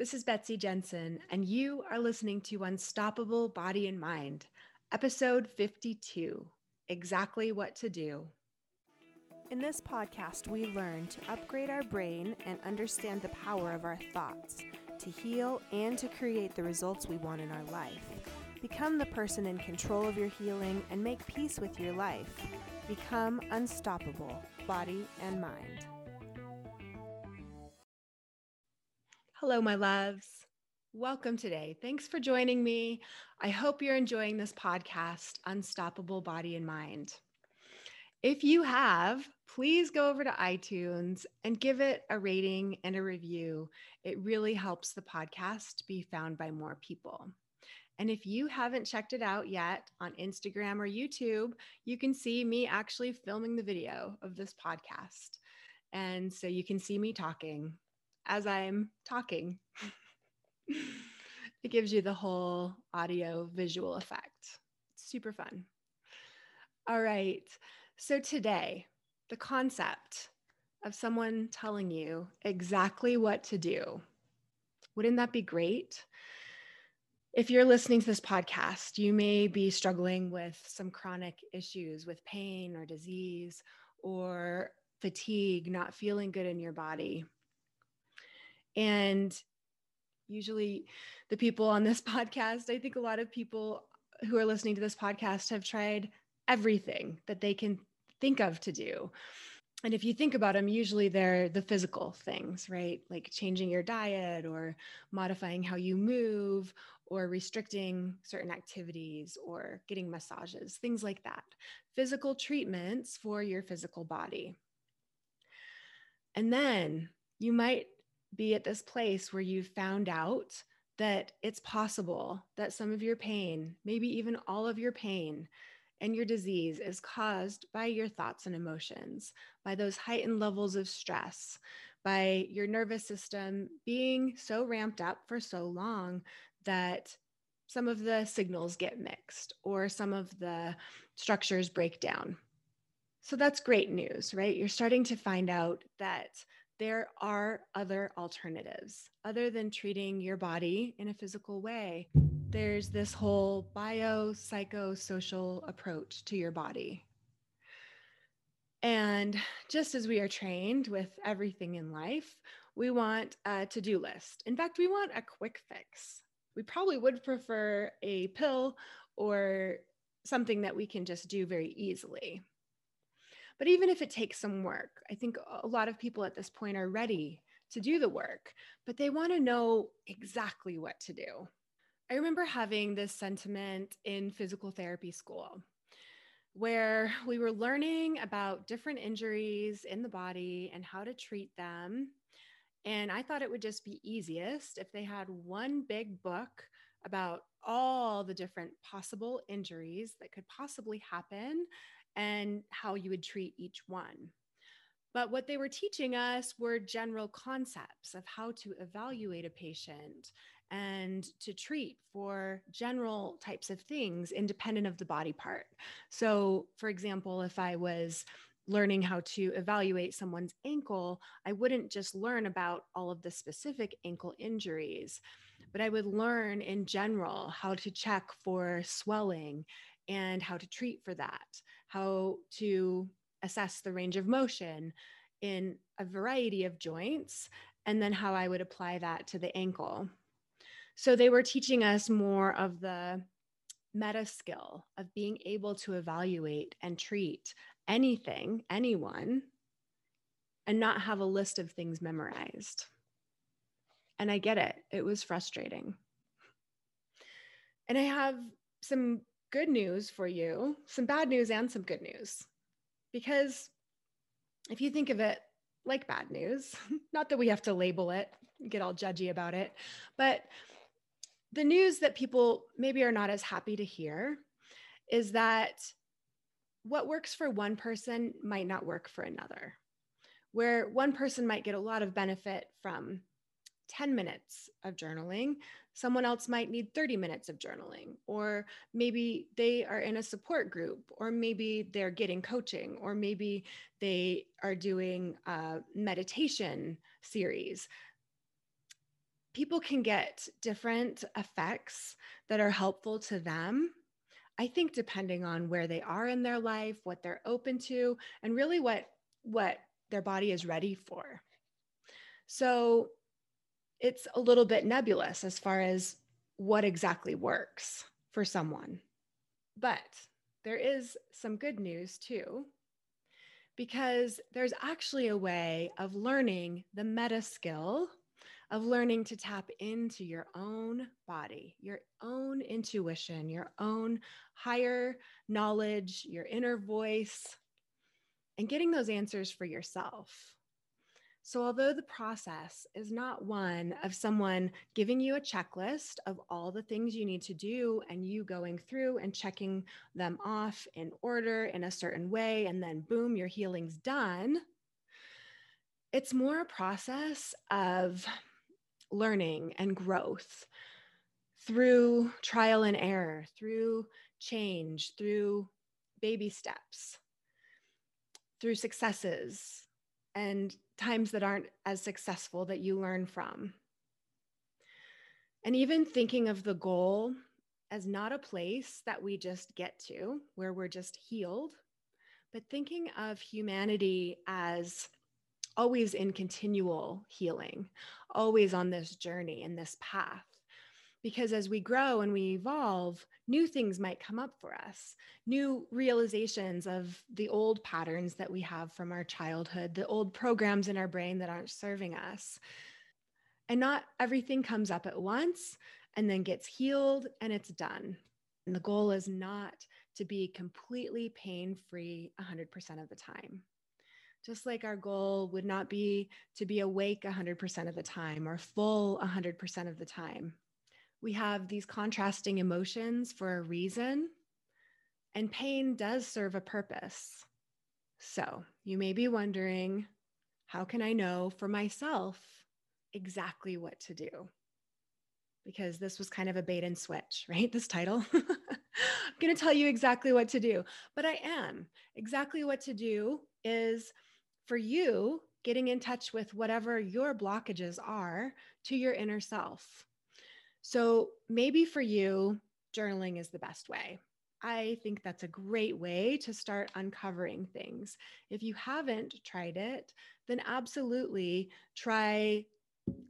This is Betsy Jensen, and you are listening to Unstoppable Body and Mind, episode 52 Exactly What to Do. In this podcast, we learn to upgrade our brain and understand the power of our thoughts to heal and to create the results we want in our life. Become the person in control of your healing and make peace with your life. Become unstoppable, body and mind. Hello, my loves. Welcome today. Thanks for joining me. I hope you're enjoying this podcast, Unstoppable Body and Mind. If you have, please go over to iTunes and give it a rating and a review. It really helps the podcast be found by more people. And if you haven't checked it out yet on Instagram or YouTube, you can see me actually filming the video of this podcast. And so you can see me talking as I'm talking. it gives you the whole audio visual effect. super fun. All right. So, today, the concept of someone telling you exactly what to do. Wouldn't that be great? If you're listening to this podcast, you may be struggling with some chronic issues with pain or disease or fatigue, not feeling good in your body. And usually, the people on this podcast, I think a lot of people who are listening to this podcast have tried everything that they can think of to do. And if you think about them, usually they're the physical things, right? Like changing your diet or modifying how you move or restricting certain activities or getting massages, things like that. Physical treatments for your physical body. And then you might be at this place where you've found out that it's possible that some of your pain, maybe even all of your pain, and your disease is caused by your thoughts and emotions, by those heightened levels of stress, by your nervous system being so ramped up for so long that some of the signals get mixed or some of the structures break down. So that's great news, right? You're starting to find out that there are other alternatives other than treating your body in a physical way. There's this whole bio psychosocial approach to your body. And just as we are trained with everything in life, we want a to do list. In fact, we want a quick fix. We probably would prefer a pill or something that we can just do very easily. But even if it takes some work, I think a lot of people at this point are ready to do the work, but they want to know exactly what to do. I remember having this sentiment in physical therapy school where we were learning about different injuries in the body and how to treat them. And I thought it would just be easiest if they had one big book about all the different possible injuries that could possibly happen and how you would treat each one. But what they were teaching us were general concepts of how to evaluate a patient and to treat for general types of things independent of the body part. So, for example, if I was learning how to evaluate someone's ankle, I wouldn't just learn about all of the specific ankle injuries, but I would learn in general how to check for swelling and how to treat for that, how to assess the range of motion in a variety of joints, and then how I would apply that to the ankle. So they were teaching us more of the meta skill of being able to evaluate and treat anything, anyone, and not have a list of things memorized. And I get it, it was frustrating. And I have some good news for you, some bad news and some good news. Because if you think of it like bad news, not that we have to label it, get all judgy about it, but the news that people maybe are not as happy to hear is that what works for one person might not work for another. Where one person might get a lot of benefit from 10 minutes of journaling. Someone else might need 30 minutes of journaling, or maybe they are in a support group, or maybe they're getting coaching, or maybe they are doing a meditation series. people can get different effects that are helpful to them. I think depending on where they are in their life, what they're open to, and really what what their body is ready for. So it's a little bit nebulous as far as what exactly works for someone. But there is some good news too, because there's actually a way of learning the meta skill of learning to tap into your own body, your own intuition, your own higher knowledge, your inner voice, and getting those answers for yourself. So, although the process is not one of someone giving you a checklist of all the things you need to do and you going through and checking them off in order in a certain way, and then boom, your healing's done, it's more a process of learning and growth through trial and error, through change, through baby steps, through successes and times that aren't as successful that you learn from. And even thinking of the goal as not a place that we just get to where we're just healed, but thinking of humanity as always in continual healing, always on this journey and this path. Because as we grow and we evolve, new things might come up for us, new realizations of the old patterns that we have from our childhood, the old programs in our brain that aren't serving us. And not everything comes up at once and then gets healed and it's done. And the goal is not to be completely pain free 100% of the time. Just like our goal would not be to be awake 100% of the time or full 100% of the time. We have these contrasting emotions for a reason, and pain does serve a purpose. So you may be wondering how can I know for myself exactly what to do? Because this was kind of a bait and switch, right? This title. I'm going to tell you exactly what to do, but I am. Exactly what to do is for you getting in touch with whatever your blockages are to your inner self. So maybe for you, journaling is the best way. I think that's a great way to start uncovering things. If you haven't tried it, then absolutely try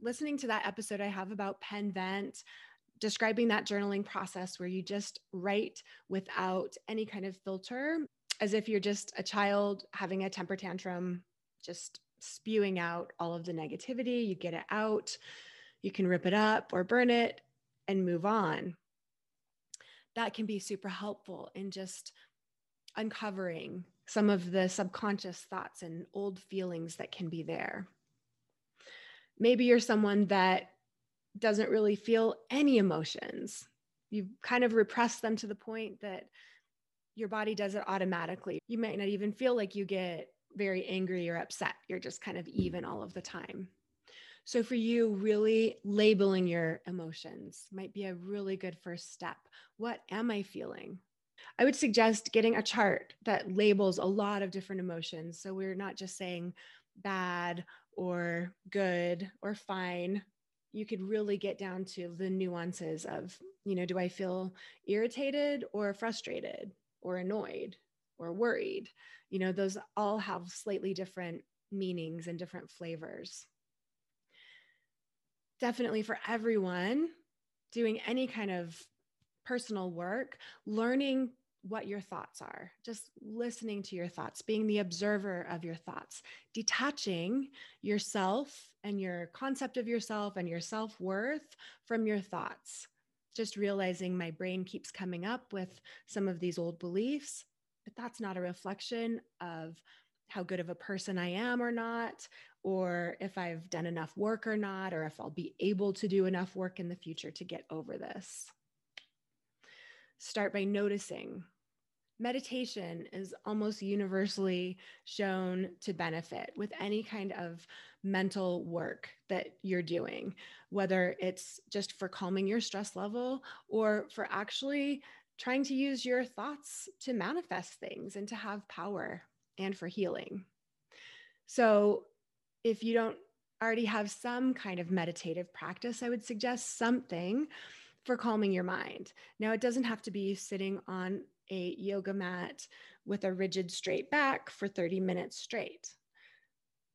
listening to that episode I have about pen vent, describing that journaling process where you just write without any kind of filter, as if you're just a child having a temper tantrum just spewing out all of the negativity. You get it out, you can rip it up or burn it and move on. That can be super helpful in just uncovering some of the subconscious thoughts and old feelings that can be there. Maybe you're someone that doesn't really feel any emotions. You've kind of repressed them to the point that your body does it automatically. You might not even feel like you get very angry or upset. You're just kind of even all of the time. So, for you, really labeling your emotions might be a really good first step. What am I feeling? I would suggest getting a chart that labels a lot of different emotions. So, we're not just saying bad or good or fine. You could really get down to the nuances of, you know, do I feel irritated or frustrated or annoyed or worried? you know those all have slightly different meanings and different flavors definitely for everyone doing any kind of personal work learning what your thoughts are, just listening to your thoughts, being the observer of your thoughts, detaching yourself and your concept of yourself and your self worth from your thoughts. Just realizing my brain keeps coming up with some of these old beliefs but that's not a reflection of how good of a person I am or not, or if I've done enough work or not, or if I'll be able to do enough work in the future to get over this. Start by noticing. Meditation is almost universally shown to benefit with any kind of mental work that you're doing, whether it's just for calming your stress level or for actually trying to use your thoughts to manifest things and to have power and for healing. So, if you don't already have some kind of meditative practice, I would suggest something for calming your mind. Now, it doesn't have to be sitting on a yoga mat with a rigid straight back for 30 minutes straight.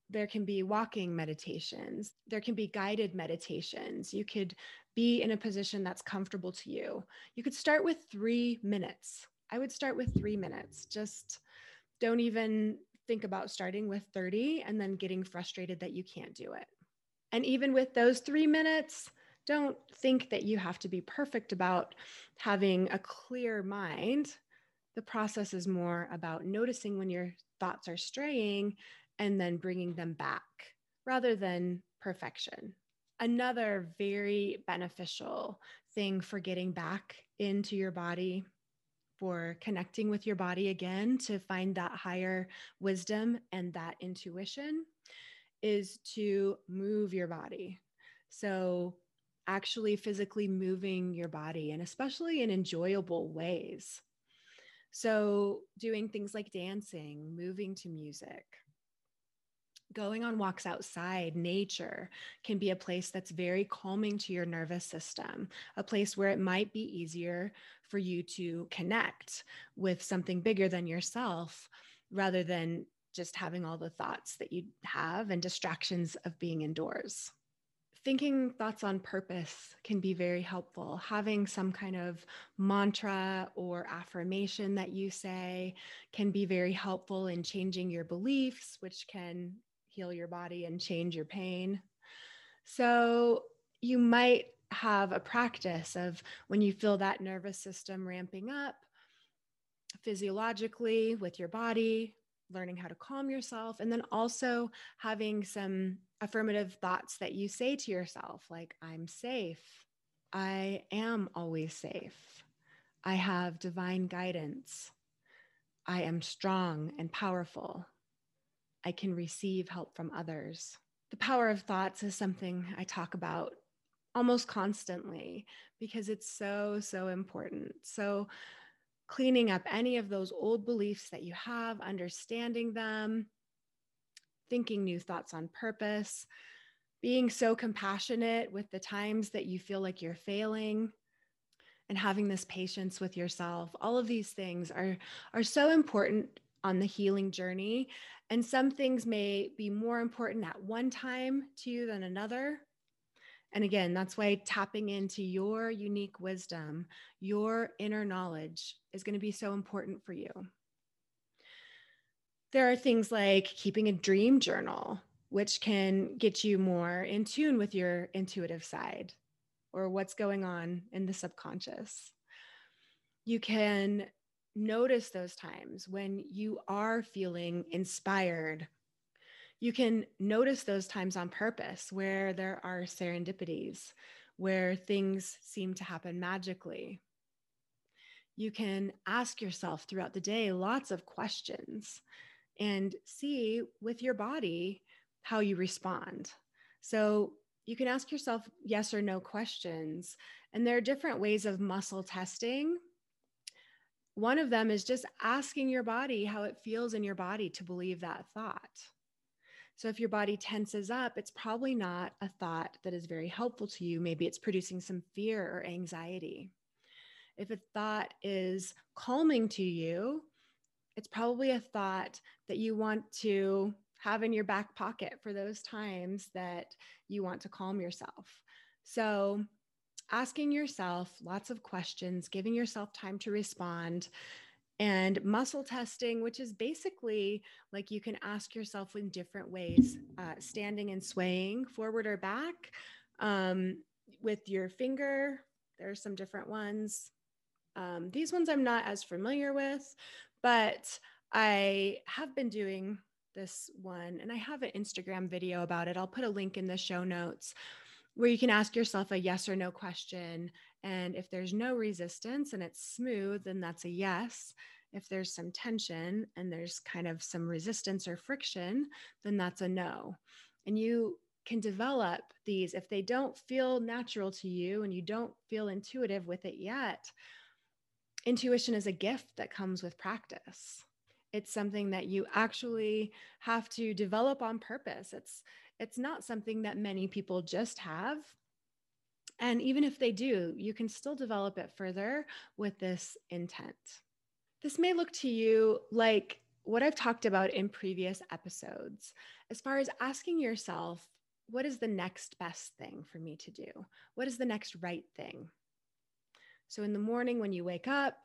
There can be walking meditations, there can be guided meditations. You could be in a position that's comfortable to you. You could start with three minutes. I would start with three minutes. Just don't even think about starting with 30 and then getting frustrated that you can't do it. And even with those three minutes, don't think that you have to be perfect about having a clear mind. The process is more about noticing when your thoughts are straying and then bringing them back rather than perfection. Another very beneficial thing for getting back into your body for connecting with your body again to find that higher wisdom and that intuition is to move your body. So, actually physically moving your body and especially in enjoyable ways. So, doing things like dancing, moving to music, going on walks outside, nature can be a place that's very calming to your nervous system, a place where it might be easier for you to connect with something bigger than yourself rather than just having all the thoughts that you have and distractions of being indoors. Thinking thoughts on purpose can be very helpful. Having some kind of mantra or affirmation that you say can be very helpful in changing your beliefs, which can heal your body and change your pain. So you might have a practice of when you feel that nervous system ramping up physiologically with your body, learning how to calm yourself, and then also having some affirmative thoughts that you say to yourself, like, I'm safe. I am always safe. I have divine guidance. I am strong and powerful. I can receive help from others. The power of thoughts is something I talk about almost constantly because it's so, so important. So, cleaning up any of those old beliefs that you have, understanding them, thinking new thoughts on purpose, being so compassionate with the times that you feel like you're failing and having this patience with yourself all of these things are are so important on the healing journey and some things may be more important at one time to you than another. And again, that's why tapping into your unique wisdom, your inner knowledge is going to be so important for you. There are things like keeping a dream journal, which can get you more in tune with your intuitive side or what's going on in the subconscious. You can notice those times when you are feeling inspired. You can notice those times on purpose where there are serendipities, where things seem to happen magically. You can ask yourself throughout the day lots of questions and see with your body how you respond. So you can ask yourself yes or no questions. And there are different ways of muscle testing one of them is just asking your body how it feels in your body to believe that thought. So if your body tenses up, it's probably not a thought that is very helpful to you. Maybe it's producing some fear or anxiety. If a thought is calming to you, it's probably a thought that you want to have in your back pocket for those times that you want to calm yourself. So asking yourself lots of questions, giving yourself time to respond, and muscle testing, which is basically like you can ask yourself in different ways uh, standing and swaying forward or back um, with your finger. There are some different ones. Um, these ones I'm not as familiar with, but I have been doing this one and I have an Instagram video about it. I'll put a link in the show notes where you can ask yourself a yes or no question. And if there's no resistance and it's smooth, then that's a yes. If there's some tension and there's kind of some resistance or friction, then that's a no. And you can develop these if they don't feel natural to you and you don't feel intuitive with it yet. Intuition is a gift that comes with practice. It's something that you actually have to develop on purpose. It's It's not something that many people just have. And even if they do, you can still develop it further with this intent. This may look to you like what I've talked about in previous episodes, as far as asking yourself, what is the next best thing for me to do? What is the next right thing? So in the morning when you wake up,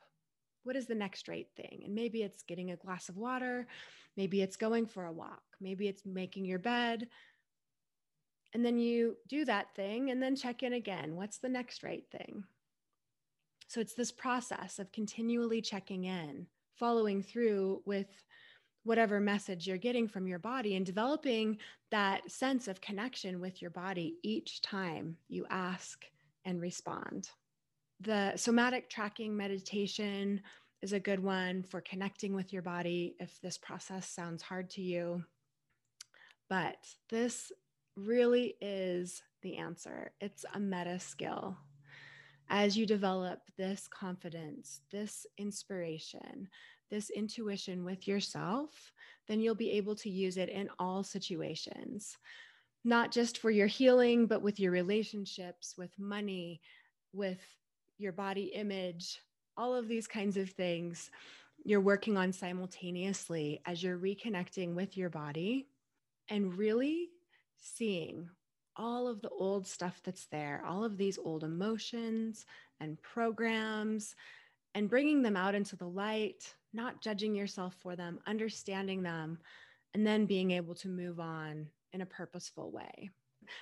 what is the next right thing? And maybe it's getting a glass of water, maybe it's going for a walk, maybe it's making your bed. And then you do that thing and then check in again. What's the next right thing? So it's this process of continually checking in, following through with whatever message you're getting from your body and developing that sense of connection with your body each time you ask and respond. The somatic tracking meditation is a good one for connecting with your body if this process sounds hard to you. But this really is the answer. It's a meta skill. As you develop this confidence, this inspiration, this intuition with yourself, then you'll be able to use it in all situations, not just for your healing, but with your relationships, with money, with your body image, all of these kinds of things you're working on simultaneously as you're reconnecting with your body and really seeing all of the old stuff that's there, all of these old emotions and programs, and bringing them out into the light, not judging yourself for them, understanding them, and then being able to move on in a purposeful way.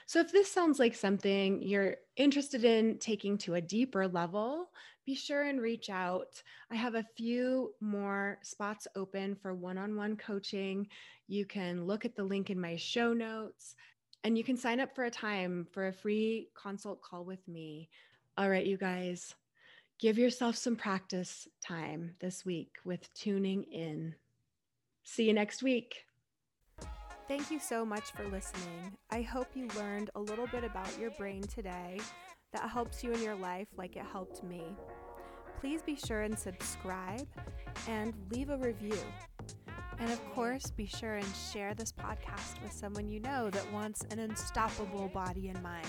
So, if this sounds like something you're interested in taking to a deeper level, be sure and reach out. I have a few more spots open for one on one coaching. You can look at the link in my show notes and you can sign up for a time for a free consult call with me. All right, you guys, give yourself some practice time this week with tuning in. See you next week. Thank you so much for listening. I hope you learned a little bit about your brain today that helps you in your life like it helped me. Please be sure and subscribe and leave a review. And of course, be sure and share this podcast with someone you know that wants an unstoppable body and mind.